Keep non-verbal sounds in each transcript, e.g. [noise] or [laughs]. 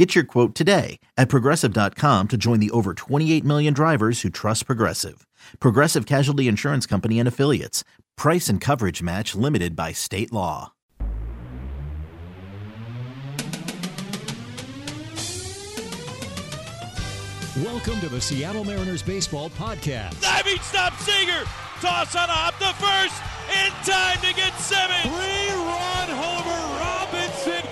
Get your quote today at progressive.com to join the over 28 million drivers who trust Progressive. Progressive Casualty Insurance Company and Affiliates. Price and coverage match limited by state law. Welcome to the Seattle Mariners Baseball Podcast. Diving stop Seager. Toss on a hop to first. In time to get Simmons. Three-run homer.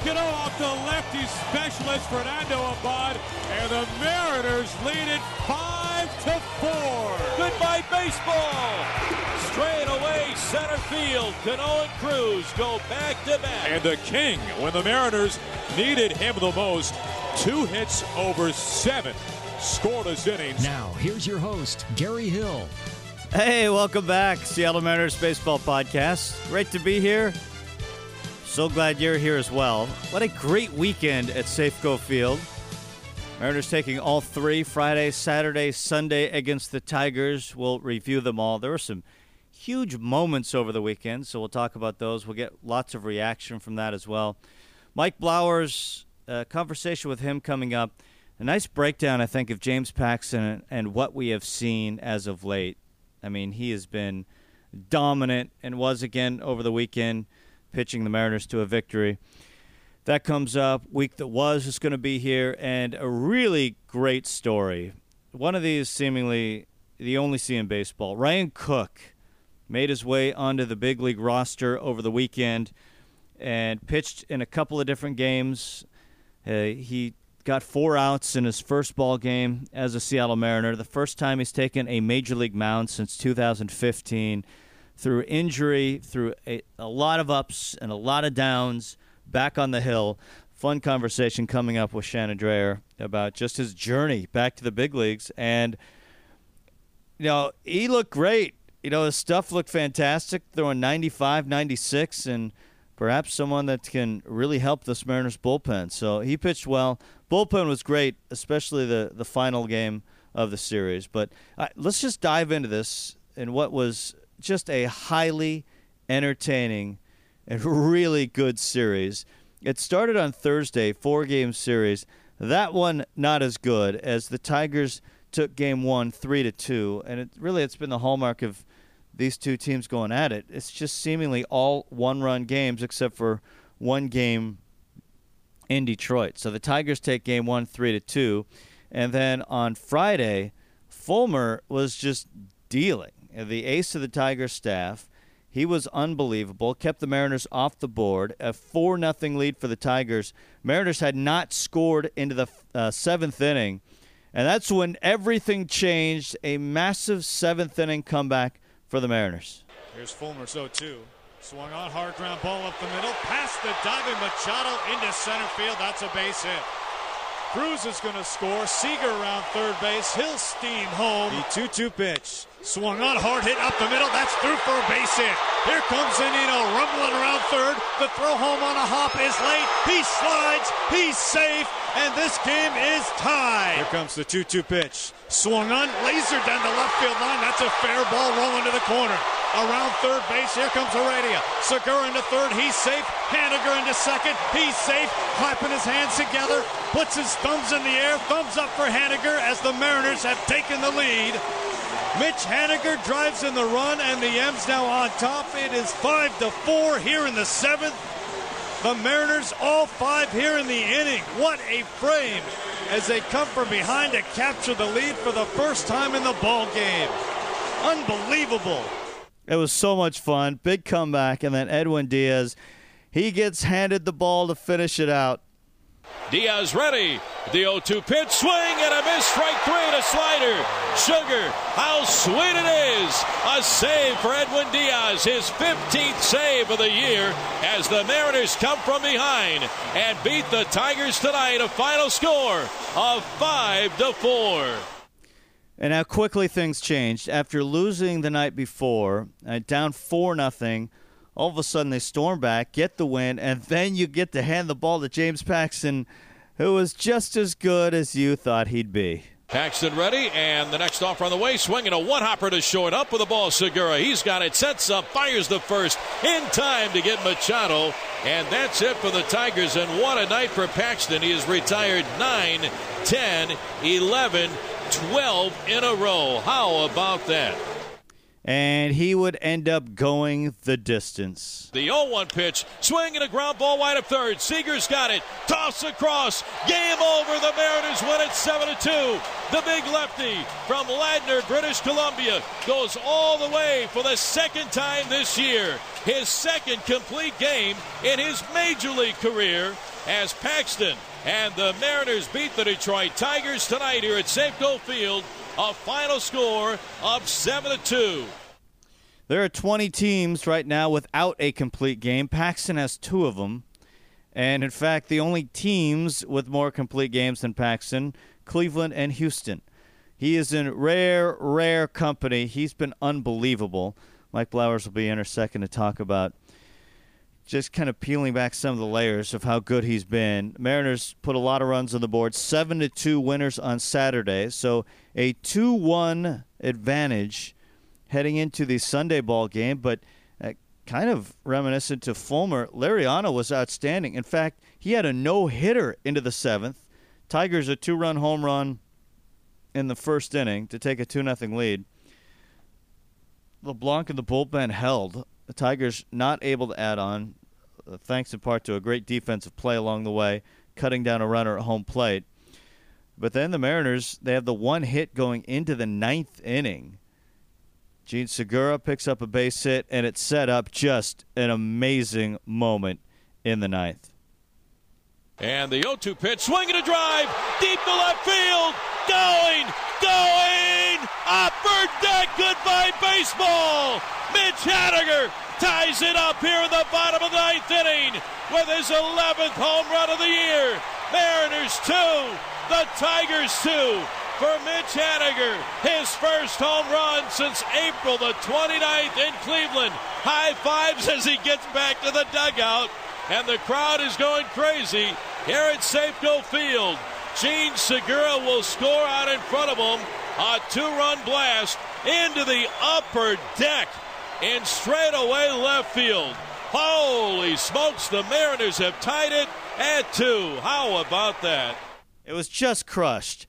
Robinson Cano off the lefty specialist Fernando Abad. And the Mariners lead it 5 to 4. Goodbye baseball. Straight away center field. Cano and Cruz go back to back. And the king, when the Mariners needed him the most, two hits over seven scoreless innings. Now, here's your host, Gary Hill. Hey, welcome back, Seattle Mariners Baseball Podcast. Great to be here. So glad you're here as well. What a great weekend at Safeco Field. Mariners taking all three Friday, Saturday, Sunday against the Tigers. We'll review them all. There were some huge moments over the weekend, so we'll talk about those. We'll get lots of reaction from that as well. Mike Blowers, uh, conversation with him coming up. A nice breakdown, I think, of James Paxton and what we have seen as of late. I mean, he has been dominant and was again over the weekend, pitching the Mariners to a victory. That comes up. Week that was is going to be here, and a really great story. One of these seemingly the only see in baseball. Ryan Cook made his way onto the big league roster over the weekend and pitched in a couple of different games. Uh, he got four outs in his first ball game as a Seattle Mariner. The first time he's taken a major league mound since 2015. Through injury, through a, a lot of ups and a lot of downs, back on the hill. Fun conversation coming up with Shannon Drayer about just his journey back to the big leagues. And, you know, he looked great. You know, his stuff looked fantastic, throwing 95, 96, and perhaps someone that can really help this Mariners bullpen. So he pitched well. Bullpen was great, especially the, the final game of the series. But uh, let's just dive into this and what was just a highly entertaining and [laughs] really good series. It started on Thursday, four game series. That one not as good as the Tigers took game one three to two, and it really it's been the hallmark of these two teams going at it. It's just seemingly all one run games except for one game in Detroit. So the Tigers take game one three to two. And then on Friday, Fulmer was just dealing. The ace of the Tigers staff. He was unbelievable. Kept the Mariners off the board. A four nothing lead for the Tigers. Mariners had not scored into the uh, seventh inning, and that's when everything changed. A massive seventh inning comeback for the Mariners. Here's Fulmer, so too. Swung on, hard ground ball up the middle, past the diving Machado into center field. That's a base hit. Cruz is going to score. Seager around third base. He'll steam home. The 2 2 pitch. Swung on, hard hit up the middle. That's through for a base hit. Here comes Zunino rumbling around third. The throw home on a hop is late. He slides. He's safe. And this game is tied. Here comes the 2 2 pitch. Swung on, laser down the left field line. That's a fair ball rolling to the corner. Around third base, here comes Heredia. Segura into third, he's safe. Haniger into second, he's safe. Clapping his hands together, puts his thumbs in the air. Thumbs up for Haniger as the Mariners have taken the lead. Mitch Haniger drives in the run, and the M's now on top. It is five to four here in the seventh. The Mariners all five here in the inning. What a frame as they come from behind to capture the lead for the first time in the ball game. Unbelievable. It was so much fun. Big comeback. And then Edwin Diaz, he gets handed the ball to finish it out. Diaz ready. The 0 2 pitch swing and a miss. Strike three a slider. Sugar, how sweet it is. A save for Edwin Diaz, his 15th save of the year as the Mariners come from behind and beat the Tigers tonight. A final score of 5 to 4. And how quickly things changed after losing the night before, uh, down four nothing. All of a sudden, they storm back, get the win, and then you get to hand the ball to James Paxton, who was just as good as you thought he'd be. Paxton ready, and the next offer on the way, swinging a one hopper to short up with the ball. Segura, he's got it, sets up, fires the first in time to get Machado, and that's it for the Tigers. And what a night for Paxton! He has retired 9, 10, 11, 12 in a row. How about that? and he would end up going the distance. The 0 1 pitch, swing and a ground ball wide of third. Seager's got it. Toss across. Game over. The Mariners win it 7 2. The big lefty from Ladner, British Columbia, goes all the way for the second time this year. His second complete game in his major league career as Paxton and the Mariners beat the Detroit Tigers tonight here at Safeco Field a final score of 7 to 2. There are 20 teams right now without a complete game. Paxton has two of them. And in fact, the only teams with more complete games than Paxton, Cleveland and Houston. He is in rare, rare company. He's been unbelievable. Mike Blowers will be in a second to talk about just kind of peeling back some of the layers of how good he's been. Mariners put a lot of runs on the board, seven to two winners on Saturday, so a two-one advantage heading into the Sunday ball game. But uh, kind of reminiscent to Fulmer, Liriano was outstanding. In fact, he had a no-hitter into the seventh. Tigers a two-run home run in the first inning to take a two nothing lead. LeBlanc and the bullpen held. The Tigers not able to add on, uh, thanks in part to a great defensive play along the way, cutting down a runner at home plate. But then the Mariners, they have the one hit going into the ninth inning. Jean Segura picks up a base hit, and it set up just an amazing moment in the ninth. And the 0 2 pitch, swinging a drive, deep to left field, going, going, upper deck, goodbye baseball. Mitch Haniger ties it up here in the bottom of the ninth inning with his 11th home run of the year. Mariners 2, the Tigers 2 for Mitch Haniger. His first home run since April the 29th in Cleveland. High fives as he gets back to the dugout. And the crowd is going crazy here at Safeco Field. Jean Segura will score out in front of him. A two run blast into the upper deck in straightaway left field. Holy smokes, the Mariners have tied it at two. How about that? It was just crushed.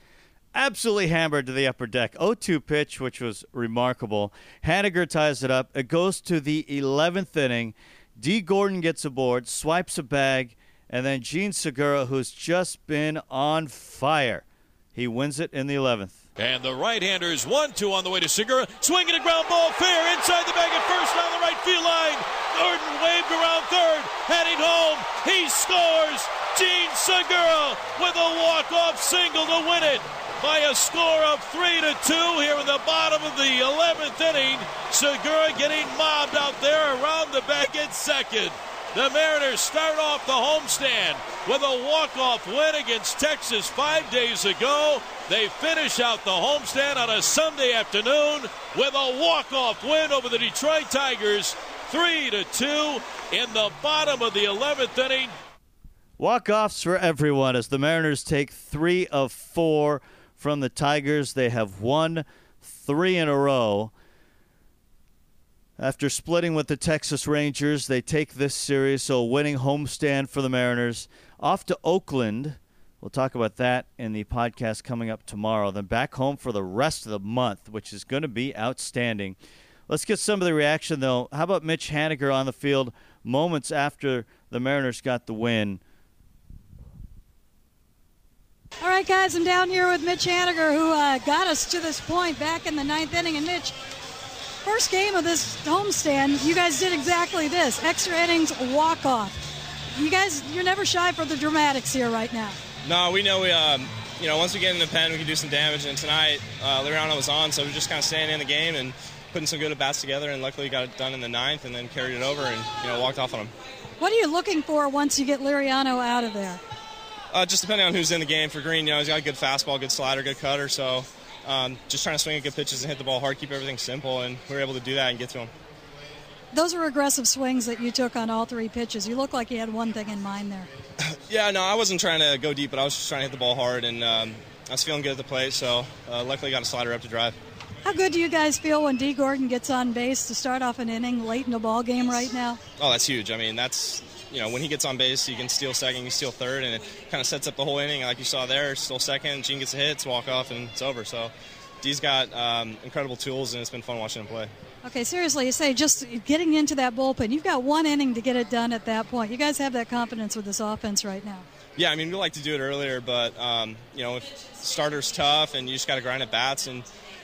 Absolutely hammered to the upper deck. 0 2 pitch, which was remarkable. Haniger ties it up. It goes to the 11th inning. Dee Gordon gets aboard, swipes a bag, and then Jean Segura, who's just been on fire, he wins it in the 11th. And the right-handers one two on the way to Segura, swinging a ground ball fair inside the bag at first on the right field line. Gordon waved around third, heading home. He scores. Jean Segura with a walk-off single to win it by a score of three to two here in the bottom of the 11th inning. Segura getting mobbed out there around the bag at second. The Mariners start off the homestand with a walk-off win against Texas five days ago. They finish out the homestand on a Sunday afternoon with a walk-off win over the Detroit Tigers, three to two in the bottom of the 11th inning. Walk-offs for everyone as the Mariners take three of four from the Tigers. They have won three in a row. After splitting with the Texas Rangers, they take this series, so a winning homestand for the Mariners. Off to Oakland. We'll talk about that in the podcast coming up tomorrow. Then back home for the rest of the month, which is going to be outstanding. Let's get some of the reaction, though. How about Mitch Haniger on the field moments after the Mariners got the win? All right, guys, I'm down here with Mitch Haniger, who uh, got us to this point back in the ninth inning. And Mitch, first game of this homestand, you guys did exactly this: extra innings, walk off. You guys, you're never shy for the dramatics here right now. No, we know we, um, you know, once we get in the pen, we can do some damage. And tonight, uh, Liriano was on, so we are just kind of staying in the game and putting some good at bats together. And luckily, got it done in the ninth, and then carried it over and you know walked off on him. What are you looking for once you get Liriano out of there? Uh, just depending on who's in the game for Greene, you know, he's got a good fastball, good slider, good cutter. So, um, just trying to swing at good pitches and hit the ball hard, keep everything simple, and we were able to do that and get to him. Those are aggressive swings that you took on all three pitches. You look like you had one thing in mind there. [laughs] yeah, no, I wasn't trying to go deep, but I was just trying to hit the ball hard, and um, I was feeling good at the plate, so uh, luckily got a slider up to drive. How good do you guys feel when Dee Gordon gets on base to start off an inning late in the ball game right now? Oh, that's huge. I mean, that's you know when he gets on base, he can steal second, he can steal third, and it kind of sets up the whole inning. Like you saw there, steal second, Jean gets a hit, walk off, and it's over. So Dee's got um, incredible tools, and it's been fun watching him play. Okay, seriously, you say just getting into that bullpen. You've got one inning to get it done at that point. You guys have that confidence with this offense right now. Yeah, I mean, we like to do it earlier, but um, you know, starter's tough, and you just got to grind at bats and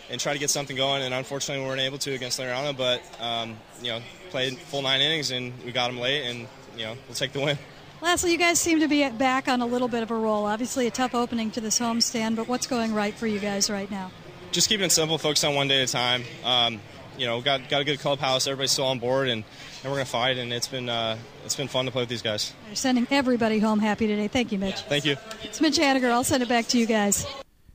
and try to get something going. And unfortunately, we weren't able to against Liriano, but um, you know, played full nine innings and we got them late, and you know, we'll take the win. Lastly, you guys seem to be back on a little bit of a roll. Obviously, a tough opening to this homestand, but what's going right for you guys right now? Just keeping it simple, focus on one day at a time. Um, you know, got got a good clubhouse. Everybody's still on board, and, and we're gonna fight. And it's been uh, it's been fun to play with these guys. You're sending everybody home happy today. Thank you, Mitch. Thank you. It's Mitch Haniger. I'll send it back to you guys.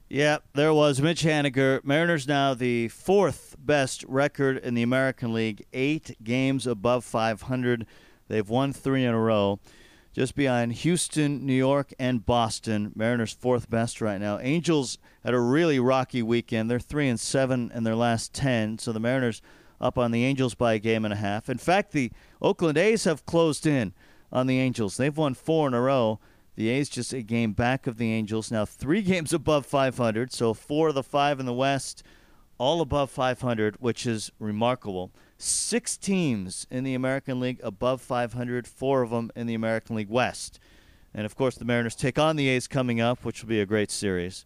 Yeah, there was Mitch Haniger. Mariners now the fourth best record in the American League, eight games above 500. They've won three in a row, just behind Houston, New York, and Boston. Mariners fourth best right now. Angels had a really rocky weekend. They're three and seven in their last ten, so the Mariners up on the Angels by a game and a half. In fact, the Oakland A's have closed in on the Angels. They've won four in a row. The A's just a game back of the Angels. Now three [laughs] games above 500, so four of the five in the West, all above 500, which is remarkable. Six teams in the American League above 500, four of them in the American League West. And of course, the Mariners take on the A's coming up, which will be a great series.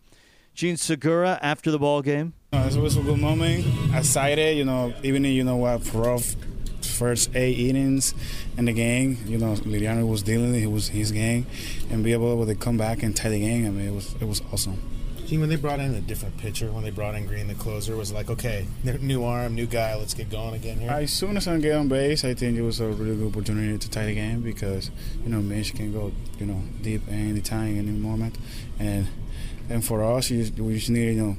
Jean Segura after the ball game. Uh, it was a good moment. Excited, you know, even you know what rough first eight innings in the game. You know, Liriano was dealing it he was his game, and be able to come back and tie the game. I mean, it was it was awesome. When they brought in a different pitcher, when they brought in Greene, the closer, was like, okay, new arm, new guy, let's get going again here. As soon as I get on base, I think it was a really good opportunity to tie the game because you know Mitch can go you know deep any time, any moment, and and for us, we just need you know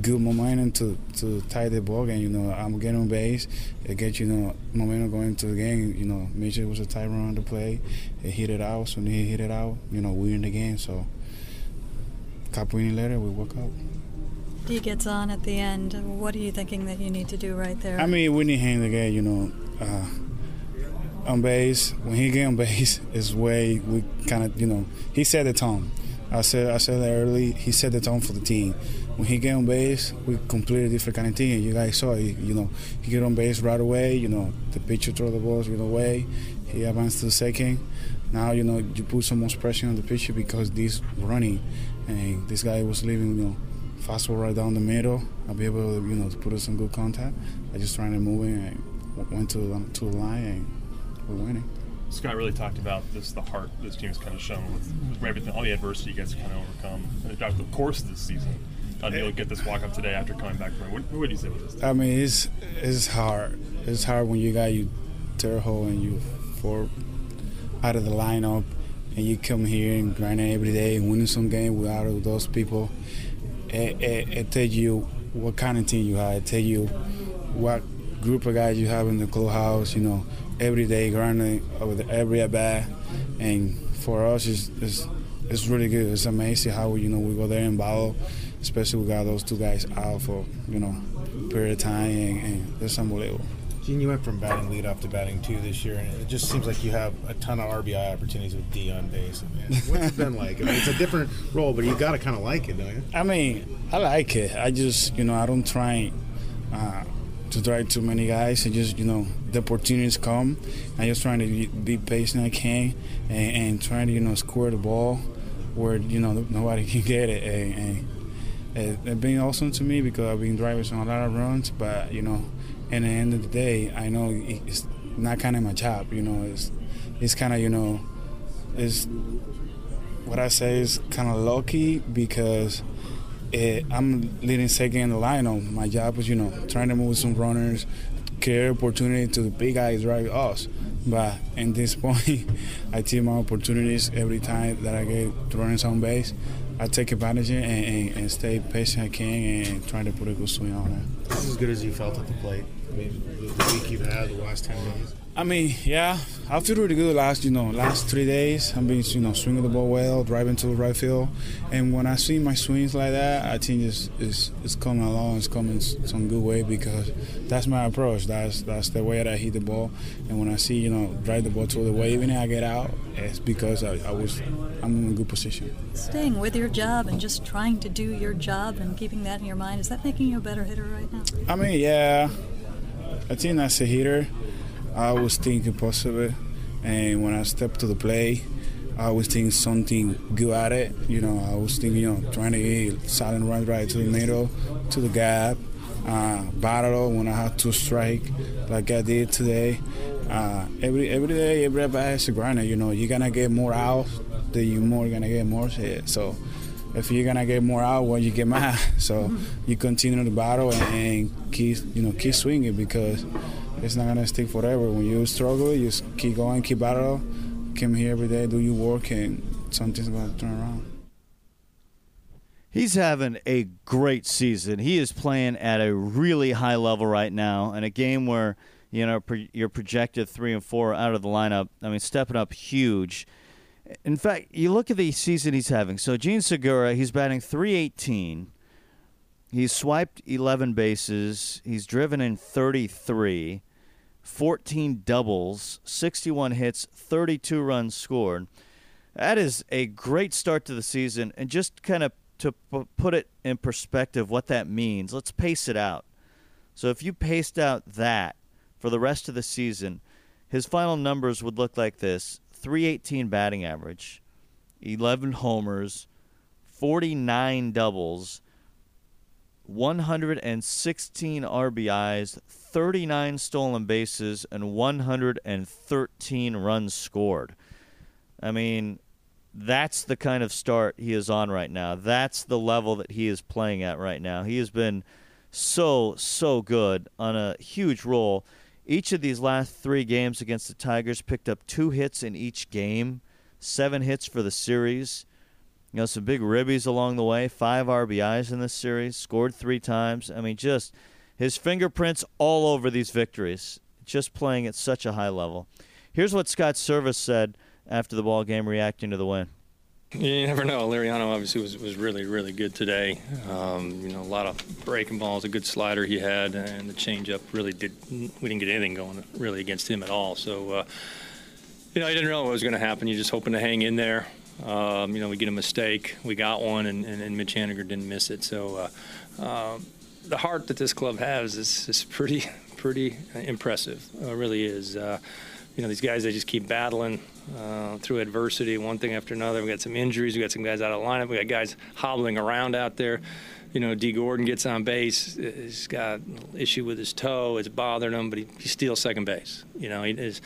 good momentum to, to tie the ball game. You know, I'm getting on base. It gets, you know, momentum going to the game. You know, Mitchell was a tight run on the play. He hit it out. So when he hit it out, you know, we win the game. So couple later, we woke up. He gets on at the end. What are you thinking that you need to do right there? I mean, we need him to get, you know, uh, on base. When he get on [laughs] base, is way we kind of, you know, he set the tone. I said I said that early. He set the tone for the team when he get on base, we completely different kind of team. You guys saw, it, you know, he get on base right away. You know, the pitcher throw the balls right away. He advanced to the second. Now, you know, you put so much pressure on the pitcher because this running, and this guy was leaving, you know, fastball right down the middle. I'll be able to, you know, to put us in good contact. I just trying to move in and went to um, to the line and we're winning. Scott really talked about this the heart this team has kind of shown with, with everything, all the adversity you guys have kind of overcome throughout the course of this season unable to get this walk up today after coming back from it. What, what do you say with this? I mean, it's it's hard. It's hard when you got you Terho and you four out of the lineup, and you come here and grind every day and winning some game without those people. It, it, it tells you what kind of team you have. It tells you what group of guys you have in the clubhouse. You know, every day grinding with every at bat, and for us, it's, it's it's really good. It's amazing how you know we go there and battle especially we got those two guys out for you know period of time, and, and it's unbelievable. Jean, you went from batting lead off to batting two this year, and it just seems like you have a ton of RBI opportunities with Dee on base. what's it been like? I mean, it's a different role, but you got to kind of like it, don't you? I mean, I like it. I just, you know, I don't try uh, to drive too many guys. I just, you know, the opportunities come. I just trying to be patient I can and, and trying to, you know, score the ball where, you know, nobody [laughs] can get it. And, and it, it been awesome to me because I've been driving some a lot of runs. But you know, in the end of the day, I know it's not kind of my job. You know, it's it's kind of you know, it's what I say is kind of lucky because it, I'm leading second in the lineup. My job is you know trying to move some runners, create opportunity to the big guys drive us. But in this [laughs] point, I take my opportunities every time that I get running some base I take advantage and, and, and stay patient I can and try to put a good swing on it. This is as good as you felt at the plate. I mean, the week you've had, the last 10 days. I mean, yeah, I feel really good last, you know, last three days. I've been, you know, swinging the ball well, driving to the right field, and when I see my swings like that, I think it's it's, it's coming along. It's coming some good way because that's my approach. That's that's the way that I hit the ball, and when I see, you know, drive the ball to the way, even if I get out, it's because I, I was I'm in a good position. Staying with your job and just trying to do your job and keeping that in your mind is that making you a better hitter right now? I mean, yeah, I think that's a hitter. I was thinking possible, and when I stepped to the play, I was thinking something good at it. You know, I was thinking, you know, trying to get silent run right to the middle, to the gap, uh, battle when I had to strike, like I did today. Uh, every every day, every at bat is a grinder. You know, you're gonna get more out, then you more gonna get more hit. So if you're gonna get more out, well, you get mad. [laughs] So you continue the battle and keep, you know, keep swinging because it's not gonna stick forever. When you struggle, you keep going, keep battle, come here every day, do your work, and something's gonna turn around. He's having a great season. He is playing at a really high level right now in a game where you know you're projected three and four out of the lineup. I mean, stepping up huge. In fact, you look at the season he's having. So Jean Segura, he's batting 318. He's swiped 11 bases. He's driven in 33. 14 doubles, 61 hits, 32 runs scored. That is a great start to the season. And just kind of to p- put it in perspective, what that means, let's pace it out. So if you paced out that for the rest of the season, his final numbers would look like this 318 batting average, 11 homers, 49 doubles, 116 RBIs, 39 stolen bases, and 113 runs scored. I mean, that's the kind of start he is on right now. That's the level that he is playing at right now. He has been so, so good on a huge roll. Each of these last three games against the Tigers picked up two hits in each game, seven hits for the series. You know, some big ribbies along the way, five RBIs in this series, scored three times. I mean, just his fingerprints all over these victories, just playing at such a high level. Here's what Scott Servais said after the ball game, reacting to the win. You never know. Liriano obviously was, was really, really good today. Um, you know, a lot of breaking balls, a good slider he had, and the changeup really did. We didn't get anything going really against him at all. So, uh, you know, I didn't know what was going to happen. You're just hoping to hang in there. Um, you know, we get a mistake, we got one, and, and, and Mitch Haniger didn't miss it. So uh, uh, the heart that this club has is, is pretty, [laughs] pretty impressive. It really is. Uh, you know, these guys they just keep battling uh, through adversity, one thing after another. We got some injuries, we got some guys out of lineup, we got guys hobbling around out there. You know, Dee Gordon gets on base. He's got an issue with his toe. It's bothering him, but he, he steals second base. You know, he is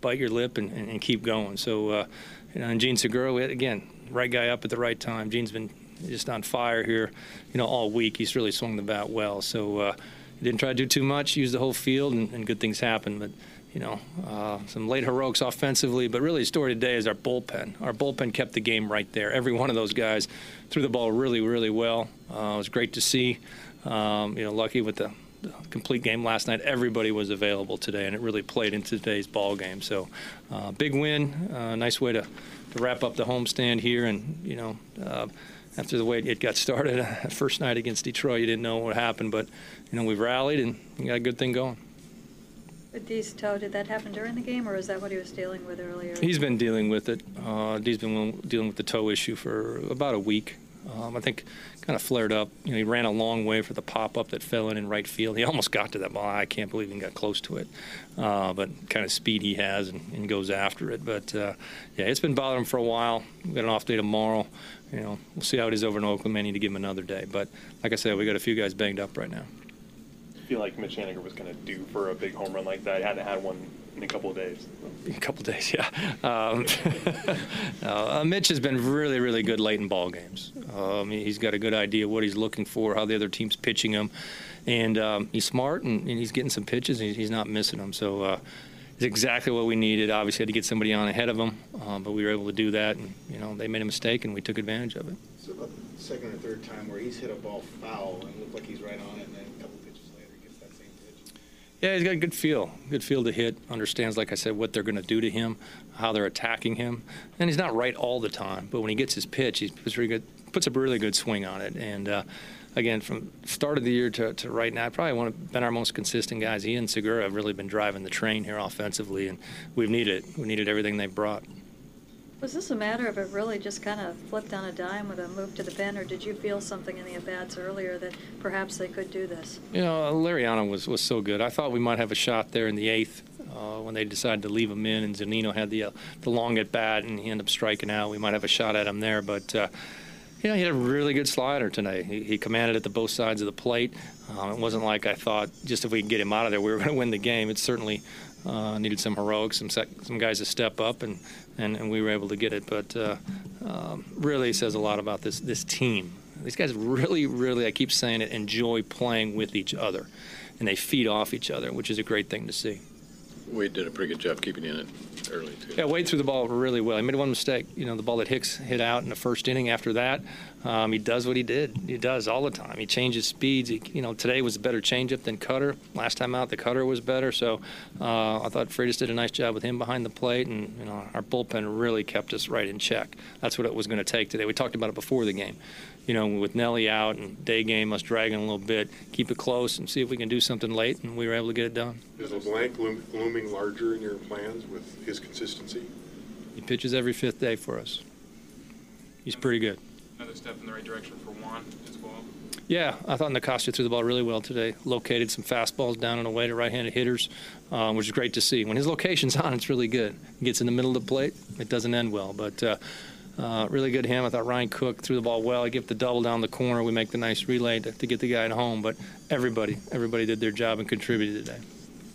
bite your lip and, and, and keep going. So uh, you know, and Jean Segura, again, right guy up at the right time. Jean's been just on fire here, you know, all week. He's really swung the bat well. So uh, he didn't try to do too much, use the whole field, and, and good things happen. But you know, uh, some late heroics offensively, but really the story today is our bullpen. Our bullpen kept the game right there. Every one of those guys threw the ball really, really well. Uh, it was great to see. Um, you know, lucky with the complete game last night. Everybody was available today, and it really played into today's ball game. So, uh, big win. Uh, nice way to, to wrap up the homestand here. And you know, uh, after the way it got started, [laughs] first night against Detroit, you didn't know what happened, but you know we've rallied and we got a good thing going. With Dee's toe, did that happen during the game, or is that what he was dealing with earlier? He's been dealing with it. Uh, Dee's been dealing with the toe issue for about a week. Um, I think kind of flared up. You know, he ran a long way for the pop up that fell in in right field. He [laughs] almost got to that ball. I can't believe he got close to it. Uh, but kind of speed he has and, and goes after it. But uh, yeah, it's been bothering him for a while. We got an off day tomorrow. You know, we'll see how it is over in Oakland. May need to give him another day. But like I said, we got a few guys banged up right now. I feel like Mitch Haniger was kind of due for a big home run like that. He hadn't had one in a couple of days. A couple of days, yeah. Um, [laughs] uh, Mitch has been really, really good late in ball games. Um, he's got a good idea what he's looking for, how the other team's pitching him, and um, he's smart and, and, he's getting some pitches and he's not missing them. So, uh, is exactly what we needed. Obviously, had to get somebody on ahead of him, uh, but we were able to do that. And you know, they made a mistake, and we took advantage of it. So about the second or third time where he's hit a ball foul and looked like he's right on it, and then a couple pitches later he gets that same pitch. Yeah, he's got a good feel, good feel to hit. Understands, like I said, what they're going to do to him, how they're attacking him, and he's not right all the time. But when he gets his pitch, he puts really good, puts a really good swing on it. And uh, again, from start of the year to, to right now, probably one of been our most consistent guys. He and Segura have really been driving the train here offensively, and we've needed it. We needed everything they've brought. Was this a matter of it really just kind of flipped on a dime with a move to the pen, or did you feel something in the at bats earlier that perhaps they could do this? You know, Liriano was, was so good. I thought we might have a shot there in the eighth uh, when they decided to leave him in, and Zunino had the uh, the long at bat, and he ended up striking out. We might have a shot at him there, but. Uh, you know, he had a really good slider tonight. He, he commanded it to both sides of the plate. Um, it wasn't like I thought just if we could get him out of there, we were going [laughs] to win the game. It certainly uh, needed some heroics, some some guys to step up, and, and, and we were able to get it. But uh, um, really says a lot about this this team. These guys really, really, I keep saying it, enjoy playing with each other, and they feed off each other, which is a great thing to see. Wade did a pretty good job keeping in it early too. Yeah, Wade threw the ball really well. He made one mistake. You know, the ball that Hicks hit out in the first inning. After that, um, he does what he did. He does all the time. He changes speeds. He, you know, today was a better changeup than cutter. Last time out, the cutter was better. So uh, I thought Freitas did a nice job with him behind the plate, and you know, our bullpen really kept us right in check. That's what it was going to take today. We talked about it before the game. You know, with Nelly out and day game us dragging a little bit, keep it close and see if we can do something late, and we were able to get it done. Is LeBlanc loom, looming larger in your plans with his consistency? He pitches every fifth day for us. He's pretty good. Another step in the right direction for Juan as well. Yeah, I thought Nicasio threw the ball really well today. Located some fastballs down and away to right-handed hitters, um, which is great to see. When his location's [laughs] on, it's really good. He gets in the middle of the plate, it doesn't end well. But uh, uh, really good him. I thought Ryan Cook threw the ball well. I give the double down the corner. We make the nice relay to, to get the guy at home. But everybody, everybody did their job and contributed today.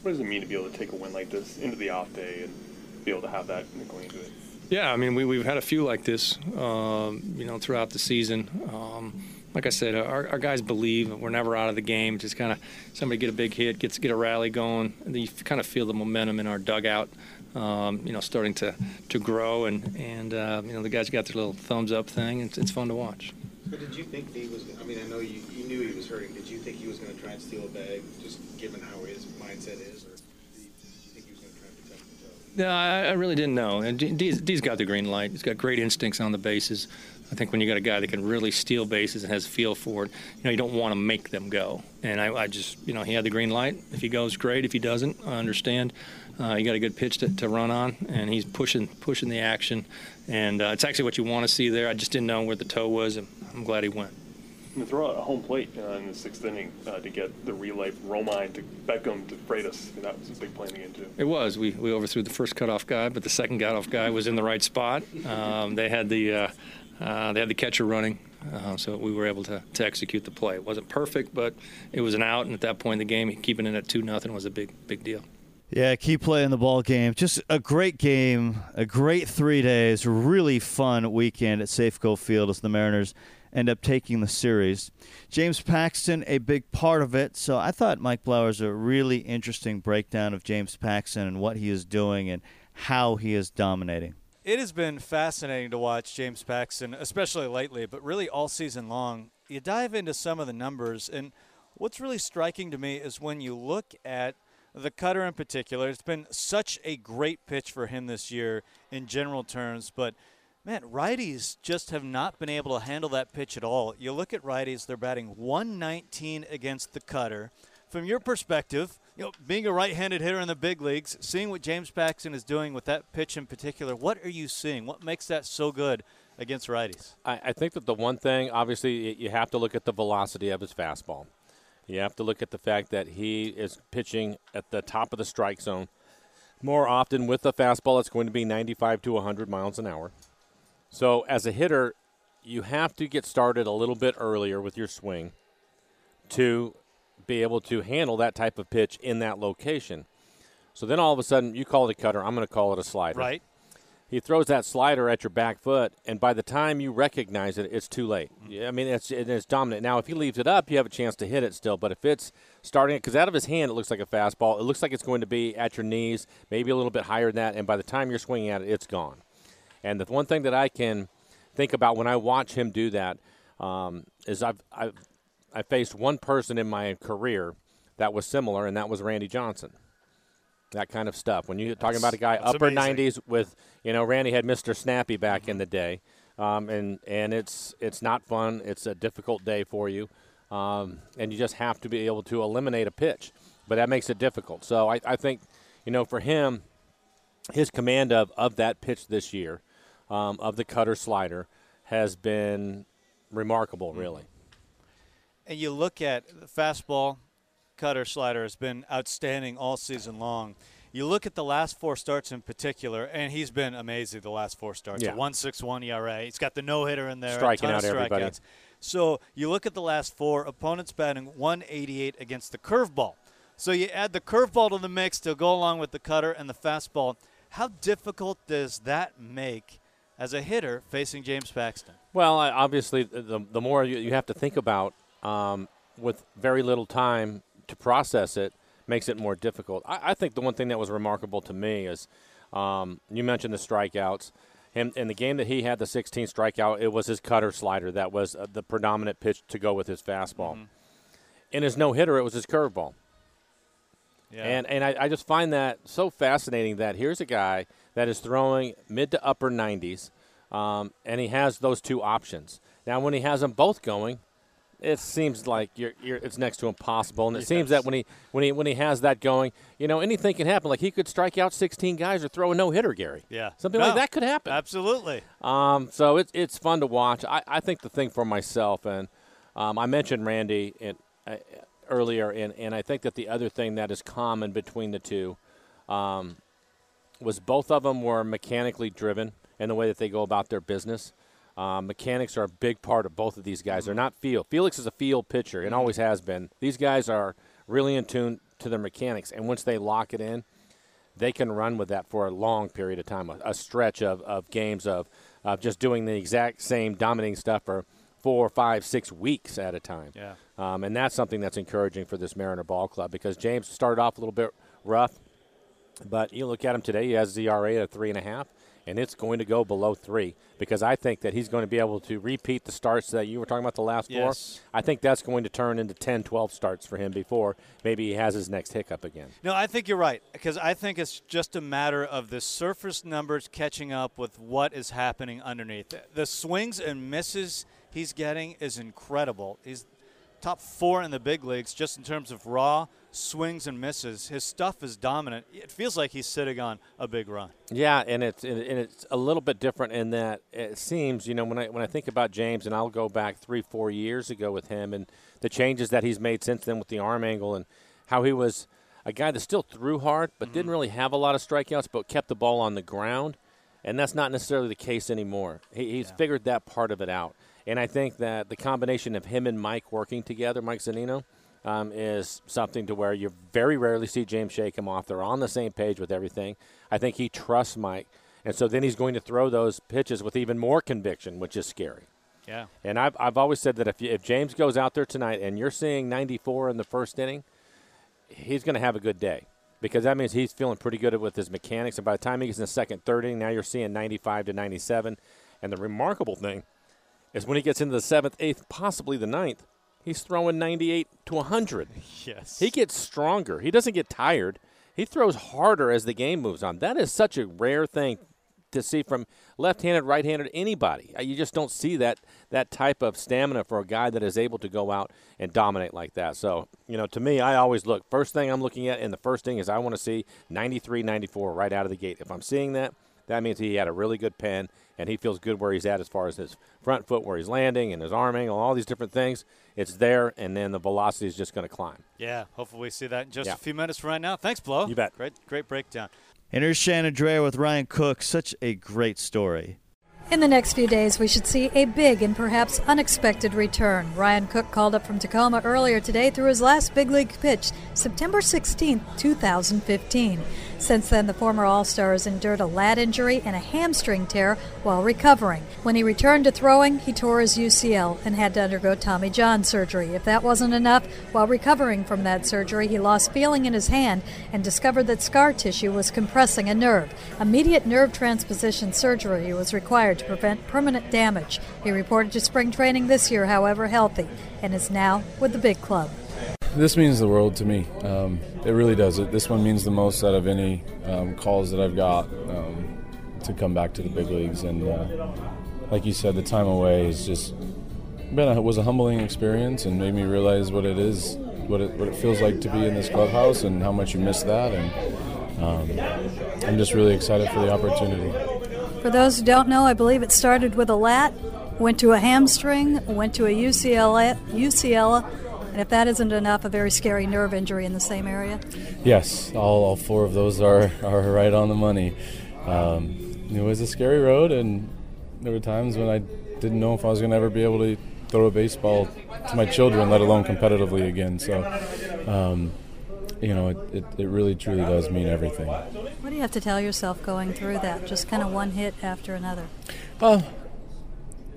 What does it mean to be able to take a win like this into the off day and be able to have that going into it? Yeah, I mean, we, we've had a few like this, um, you know, throughout the season. Um, like I said, our, our guys believe we're never out of the game. Just kind of somebody get a big hit, gets get a rally going, and then you kind of feel the momentum in our dugout, um, you know, starting to, to grow, and and uh, you know the guys got their little thumbs up thing, it's, it's fun to watch. But did you think he was? I mean, I know you, you knew he was hurting. Did you think he was going to try and steal a bag, just given how his mindset is, or No, I, I really didn't know. And D- Dee's, Dee's got the green light. He's got great instincts on the bases. I think when you got a guy that can really steal bases and has feel for it, you know, you don't want to make them go. And I, I just, you know, he had the green light. If he goes, great. If he doesn't, I understand. Uh, you got a good pitch to, to run on, and he's pushing pushing the action. And uh, it's actually what you want to see there. I just didn't know where the toe was, and I'm glad he went. And to throw out a home plate uh, in the sixth inning uh, to get the relay from Romine to Beckham to Freitas, that was a big play in the game too. It was. We, we overthrew the first cutoff guy, but the second cutoff guy was in the right spot. Um, they had the uh, uh, they had the catcher running, uh, so we were able to, to execute the play. It wasn't perfect, but it was an out, and at that point in the game, keeping it at two nothing was a big big deal. Yeah, keep playing the ball game. Just a great game, a great three days, really fun weekend at Safeco Field as the Mariners end up taking the series. James Paxton, a big part of it. So I thought Mike Blowers a really interesting breakdown of James Paxton and what he is doing and how he is dominating. It has been fascinating to watch James Paxton, especially lately, but really all season long. You dive into some of the numbers, and what's really striking to me is when you look at the cutter in particular. It's been such a great pitch for him this year in general terms, but man, righties just have not been able to handle that pitch at all. You look at righties, they're batting 119 against the cutter. From your perspective, you know, being a right-handed hitter in the big leagues, seeing what James Paxton is doing with that pitch in particular, what are you seeing? What makes that so good against righties? I, I think that the one thing, obviously, you have to look at the velocity of his fastball. You have to look at the fact that he is pitching at the top of the strike zone. More often with the fastball, it's going to be 95 to 100 miles an hour. So, as a hitter, you have to get started a little bit earlier with your swing to be able to handle that type of pitch in that location. So then all of a sudden, you call it a cutter. I'm going to call it a slider. Right. he throws that slider at your back foot, and by the time you recognize it, it's too late. Mm-hmm. I mean, it's it's dominant. Now, if he leaves it up, you have a chance to hit it still. But if it's starting it, because out of his hand, it looks like a fastball. It looks like it's going to be at your knees, maybe a little bit higher than that, and by the time you're swinging at it, it's gone. And the one thing that I can think about when I watch him do that um, is I've, I've I faced one person in my career that was similar, and that was Randy Johnson that kind of stuff. When you're talking about a guy upper amazing. 90s with, you know, Randy had Mr. Snappy back in the day, um, and and it's it's not fun. It's a difficult day for you, um, and you just have to be able to eliminate a pitch, but that makes it difficult. So I, I think, you know, for him, his command of of that pitch this year, um, of the cutter slider, has been remarkable, really. And you look at the fastball, cutter, slider has been outstanding all season long. You look at the last four starts in particular, and he's been amazing the last four starts. Yeah. A 161 ERA. He's got the no hitter in there. Striking out everybody. So you look at the last four, opponents batting 188 against the curveball. So you add the curveball to the mix to go along with the cutter and the fastball. How difficult does that make as a hitter facing James Paxton? Well, obviously, the, the more you, you have to think about um, with very little time to process it makes it more difficult. I, I think the one thing that was remarkable to me is um, you mentioned the strikeouts. Him in the game that he had the 16 strikeout, it was his cutter slider that was uh, the predominant pitch to go with his fastball. In his no hitter, it was his curveball. Yeah. And and I, I just find that so fascinating that here's a guy that is throwing mid to upper 90s, um, and he has those two options. Now, when he has them both going, it seems like you're, you're, it's next to impossible. And it seems that when he when he when he has that going, you know, anything can happen. Like he could strike out 16 guys or throw a no hitter, Gary. Yeah. something No. like that could happen. Absolutely. Um, so it's it's fun to watch. I, I think the thing for myself, and um, I mentioned Randy in, uh, earlier, and, and I think that the other thing that is common between the two um, was both of them were mechanically driven in the way that they go about their business. Um, mechanics are a big part of both of these guys. They're not field. Felix is a field pitcher and always has been. These guys are really in tune to their mechanics, and once they lock it in, they can run with that for a long period of time, a, a stretch of, of games of, of just doing the exact same dominating stuff for four, five, six weeks at a time. Yeah. Um, and that's something that's encouraging for this Mariner ball club because James started off a little bit rough, but you look at him today, he has ZRA at three and a half, and it's going to go below three because I think that he's going to be able to repeat the starts that you were talking about the last Yes. four. I think that's going to turn into 10, 12 starts for him before maybe he has his next hiccup again. No, I think you're right because I think it's just a matter of the surface numbers catching up with what is happening underneath. The- The swings and misses he's getting is incredible. He's top four in the big leagues just in terms of raw swings and misses. His stuff is dominant. It feels like he's sitting on a big run. Yeah, and it's and it's a little bit different in that it seems you know when I when I think about James and I'll go back three four years ago with him and the changes that he's made since then with the arm angle and how he was a guy that still threw hard but didn't mm-hmm. really have a lot of strikeouts but kept the ball on the ground, and that's not necessarily the case anymore. He, he's figured that part of it out, and I think that the combination of him and Mike working together, Mike Zunino. Um, is something to where you very rarely see James shake him off. They're on the same page with everything. I think he trusts Mike, and so then he's going to throw those pitches with even more conviction, which is scary. Yeah. And I've, I've always said that if, you, if James goes out there tonight and you're seeing 94 in the first inning, he's going to have a good day because that means he's feeling pretty good with his mechanics. And by the time he gets in the second, third inning, now you're seeing 95 to 97. And the remarkable thing is when he gets into the seventh, eighth, possibly the ninth, he's throwing 98 to 100. Yes. He gets stronger. He doesn't get tired. He throws harder as the game moves on. That is such a rare thing to see from left-handed, right-handed, anybody. Uh, You just don't see that that type of stamina for a guy that is able to go out and dominate like that. So, you know, to me, I always look. First thing I'm looking at in the first thing is I want to see 93, 94 right out of the gate. If I'm seeing that, that means he had a really good pen and he feels good where he's at as far as his front foot, where he's landing, and his arm angle, all these different things. It's there, and then the velocity is just going to climb. Yeah, hopefully we see that in just Yeah. a few minutes from right now. Thanks, Blow. You bet. Great, great breakdown. And here's Shannon Drayer with Ryan Cook. Such a great story. In the next few days, we should see a big and perhaps unexpected return. Ryan Cook called up from Tacoma earlier today through his last big league pitch, September 16, 2015. Since then, the former All Star has endured a lat injury and a hamstring tear while recovering. When he returned to throwing, he tore his UCL and had to undergo Tommy John surgery. If that wasn't enough, while recovering from that surgery, he lost feeling in his hand and discovered that scar tissue was compressing a nerve. Immediate nerve transposition surgery was required to prevent permanent damage. He reported to spring training this year, however, healthy, and is now with the big club. This means the world to me. Um, it really does. It, this one means the most out of any um, calls that I've got um, to come back to the big leagues. And uh, like you said, the time away is just been a, was a humbling experience and made me realize what it is, what it what it feels like to be in this clubhouse and how much you miss that. And um, I'm just really excited for the opportunity. For those who don't know, I believe it started with a lat, went to a hamstring, went to a UCLA, UCL and if that isn't enough, a very scary nerve injury in the same area? Yes, all, all four of those are, are right on the money. Um, it was a scary road, and there were times when I didn't know if I was going to ever be able to throw a baseball to my children, let alone competitively again. So, um, you know, it, it, it, really truly does mean everything. What do you have to tell yourself going through that? Just kind of one hit after another? Well,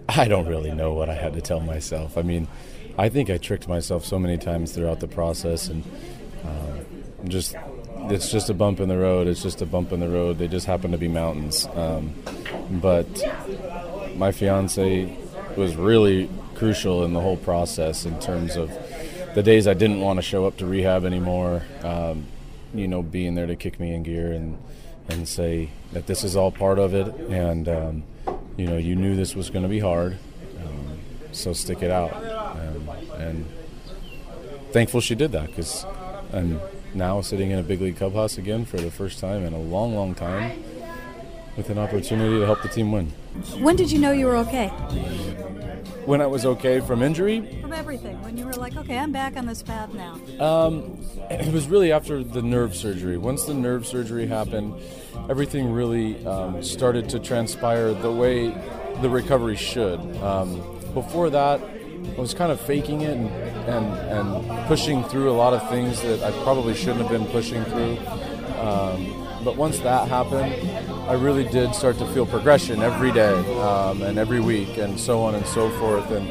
I don't really know what I had to tell myself. I mean, I think I tricked myself so many times throughout the process, and um, just it's just a bump in the road. It's just a bump in the road. They just happen to be mountains. Um, but my fiance was really crucial in the whole process in terms of the days I didn't want to show up to rehab anymore. Um, you know, being there to kick me in gear and and say that this is all part of it, and um, you know, you knew this was going to be hard, um, so stick it out and thankful she did that because I'm now sitting in a big league clubhouse again for the first time in a long, long time with an opportunity to help the team win. When did you know you were okay? When I was okay from injury? From everything. When you were like, okay, I'm back on this path now. Um, [clears throat] it was really after the nerve surgery. Once the nerve surgery happened, everything really um, started to transpire the way the recovery should. Um, before that, I was kind of faking it and, and, and pushing through a lot of things that I probably shouldn't have been pushing through. Um, but once that happened, I really did start to feel progression every day um, and every week and so on and so forth. And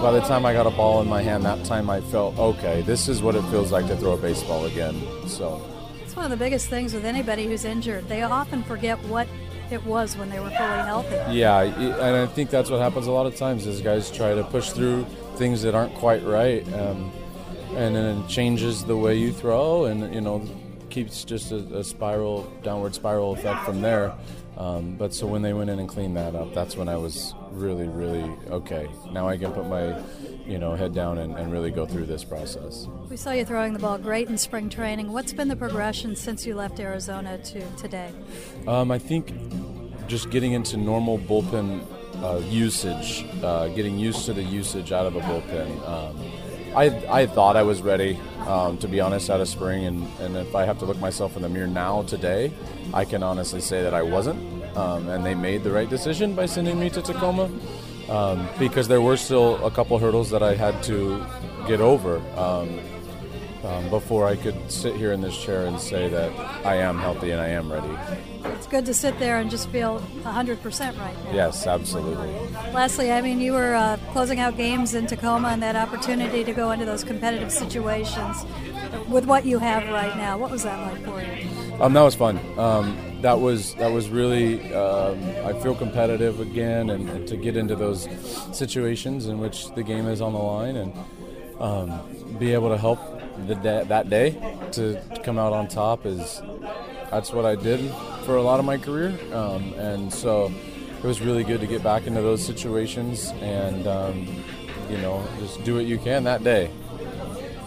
by the time I got a ball in my hand, that time I felt okay. This is what it feels like to throw a baseball again. So it's one of the biggest things with anybody who's injured. They often forget what it was when they were fully healthy. Yeah, and I think that's what happens a lot of times is guys try to push through things that aren't quite right, um, and then it changes the way you throw, and you know keeps just a, a spiral, downward spiral effect from there. Um, but so when they went in and cleaned that up, that's when I was really, really okay. Now I can put my, you know, head down and, and really go through this process. We saw you throwing the ball great in spring training. What's been the progression since you left Arizona to today? Um, I think just getting into normal bullpen uh, usage, uh, getting used to the usage out of a bullpen. Um, I, I thought I was ready, um, to be honest, out of spring, and, and if I have to look myself in the mirror now today, I can honestly say that I wasn't. Um, and they made the right decision by sending me to Tacoma um, because there were still a couple hurdles that I had to get over um, um, before I could sit here in this chair and say that I am healthy and I am ready. It's good to sit there and just feel 100% right now. Yes, absolutely. Lastly, I mean, you were uh, closing out games in Tacoma and that opportunity to go into those competitive situations with what you have right now. What was that like for you? Um, that was fun. Um, that was that was really. Um, I feel competitive again, and, and, to get into those situations in which the game is on the line, and um, be able to help the day, that day to come out on top is that's what I did for a lot of my career, um, and so it was really good to get back into those situations and um, you know just do what you can that day.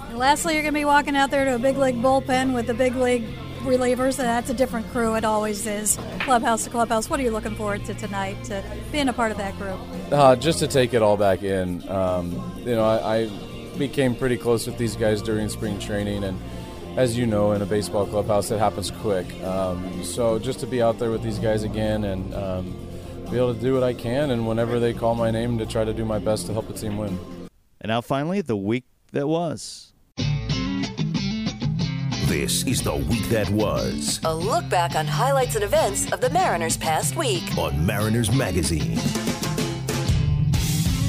And lastly, you're going to be walking out there to a big league bullpen with the big league relievers, and that's a different crew. It always is, clubhouse to clubhouse. What are you looking forward to tonight, to being a part of that group? Uh, just to take it all back in. Um, you know, I, I became pretty close with these guys during spring training, and as you know, in a baseball clubhouse, it happens quick. Um, so just to be out there with these guys again and um, be able to do what I can, and whenever they call my name, to try to do my best to help the team win. And now, finally, the week that was. This is the week that was A look back on highlights and events of the Mariners' past week. on Mariners Magazine.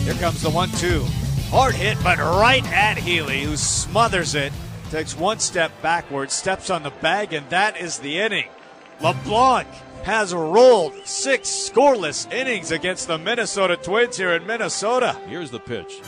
Here comes the one two. Hard hit, but right at Healy, who smothers it. Takes one step backwards, steps on the bag, and that is the inning. LeBlanc has rolled six scoreless innings against the Minnesota Twins here in Minnesota. Here's the pitch.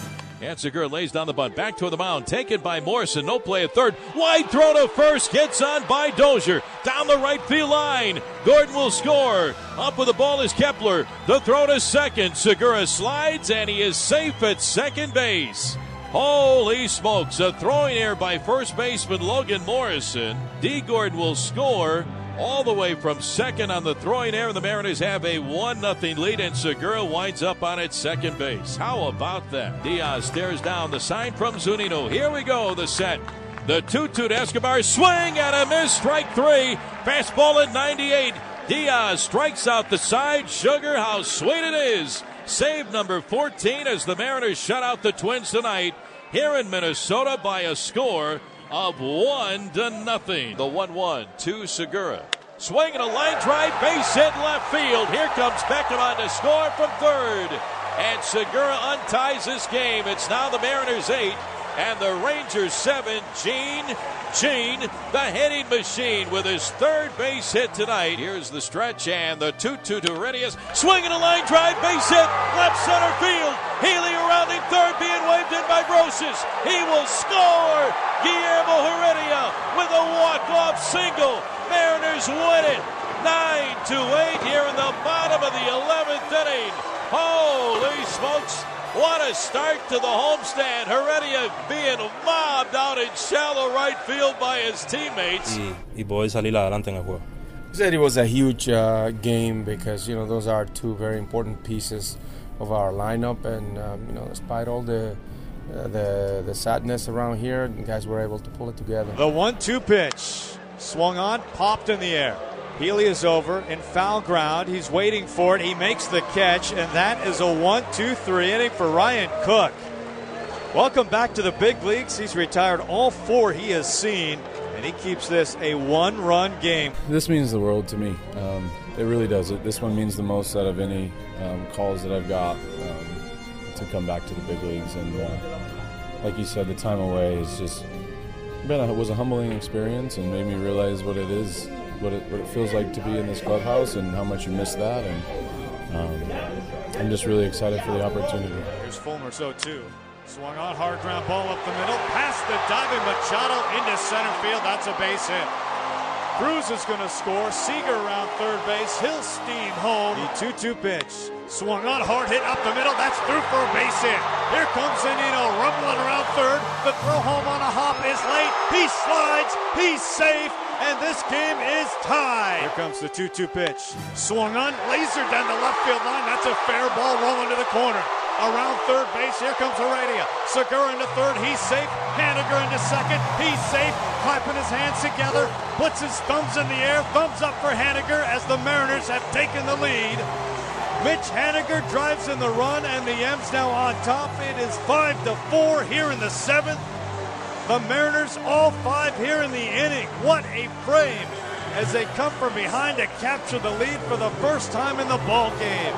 Segura lays down the bunt. Back to the mound. Taken by Morrison. No play at third. Wide throw to first. Gets on by Dozier. Down the right field line. Gordon will score. Up with the ball is Kepler. The throw to second. Segura slides and he is safe at second base. Holy smokes. A throwing error by first baseman Logan Morrison. Dee Gordon will score all the way from second on the throwing error. The Mariners have a 1 0 lead, and Segura winds up on its second base. How about that? Diaz stares down the sign from Zunino. Here we go, the set. The 2 2 to Escobar. Swing and a miss. Strike three. Fastball at 98. Diaz strikes out the side. Sugar, how sweet it is. Save number 14 as the Mariners shut out the Twins tonight here in Minnesota by a score of one to nothing. The 1 1 to Segura. Swing and a line drive, base hit left field. Here comes Beckham on to score from third. And Segura unties this game. It's now the Mariners eight and the Rangers seven. Jean, Jean, the hitting machine with his third base hit tonight. Here's the stretch and the 2 2 to Heredia. Swing and a line drive, base hit, left center field. Healy around him, waved in by Brosius. He will score. Guillermo Heredia with a walk-off single. Mariners win it. 9 to 8 here in the bottom of the 11th inning. Holy smokes. What a start to the homestand. Heredia being mobbed out in shallow right field by his teammates. y, y poder salir adelante en el juego. He said it was a huge uh, game because you know those are two very important pieces of our lineup, and um, you know despite all the uh, the the sadness around here, the guys were able to pull it together. The one two pitch swung on, popped in the air. Healy is over in foul ground. He's waiting for it. He makes the catch, and that is a one, two, three inning for Ryan Cook. Welcome back to the big leagues. He's retired all four he has seen, and he keeps this a one run game. This means the world to me. Um, it really does. It, this one means the most out of any um, calls that I've got um, to come back to the big leagues. And uh, like you said, the time away is just been a, was a humbling experience and made me realize what it is, what it what it feels like to be in this clubhouse and how much you miss that. And um, I'm just really excited for the opportunity. Here's Fulmer, 0 2. Swung on, hard ground ball up the middle, past the diving Machado into center field. That's a base hit. Cruz is going to score. Seager around third base. He'll steam home. The 2 2 pitch. Swung on, hard hit up the middle. That's through for a base hit. Here comes Zunino rumbling around third. The throw home on a hop is late. He slides. He's safe. And this game is tied. Here comes the 2 2 pitch. Swung on, laser down the left field line. That's a fair ball rolling to the corner. Around third base, here comes Heredia. Segura into third, he's safe. Haniger into second, he's safe. Clapping his hands together, puts his thumbs in the air. Thumbs up for Haniger as the Mariners have taken the lead. Mitch Haniger drives in the run, and the M's now on top. It is five to four here in the seventh. The Mariners all five here in the inning. What a frame as they come from behind to capture the lead for the first time in the ball game.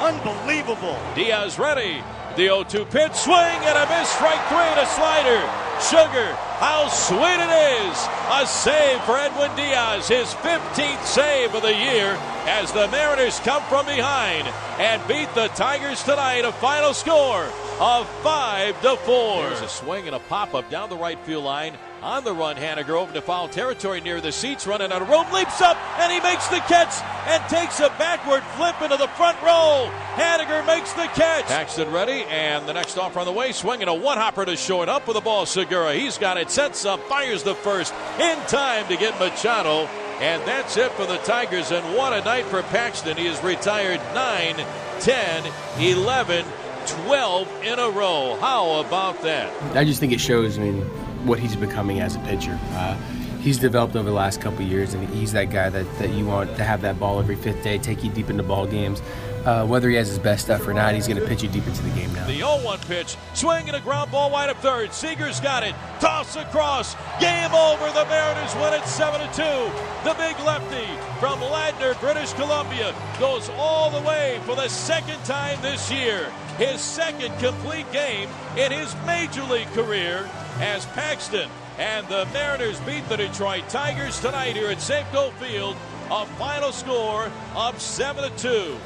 Unbelievable. Diaz ready. The 0 2 pitch, swing and a miss, strike three and a slider. Sugar, how sweet it is. A save for Edwin Diaz, his 15th save of the year as the Mariners come from behind and beat the Tigers tonight. A final score of 5 to 4. There's a swing and a pop up down the right field line. On the run, Haniger over to foul territory near the seats, running out of room, leaps up, and he makes the catch and takes a backward flip into the front row. Haniger makes the catch. Paxton ready, and the next offer on the way, swinging a one hopper to short up with the ball. Segura, he's got it, sets up, fires the first in time to get Machado. And that's it for the Tigers. And what a night for Paxton. He has retired 9, 10, 11, 12 in a row. How about that? I just think it shows, I mean, what he's becoming as a pitcher. Uh, he's developed over the last couple years, and he's that guy that, that you want to have that ball every fifth day, take you deep into ball games. Uh, whether he has his best stuff or not, he's going to pitch you deep into the game now. The 0-1 pitch, swing and a ground ball wide up third. Seager's got it. Toss across. Game over. The Mariners win it 7-2. The big lefty from Ladner, British Columbia, goes all the way for the second time this year. His second complete game in his major league career as Paxton and the Mariners beat the Detroit Tigers tonight here at Safeco Field. A final score of 7 to 2.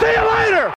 See you later!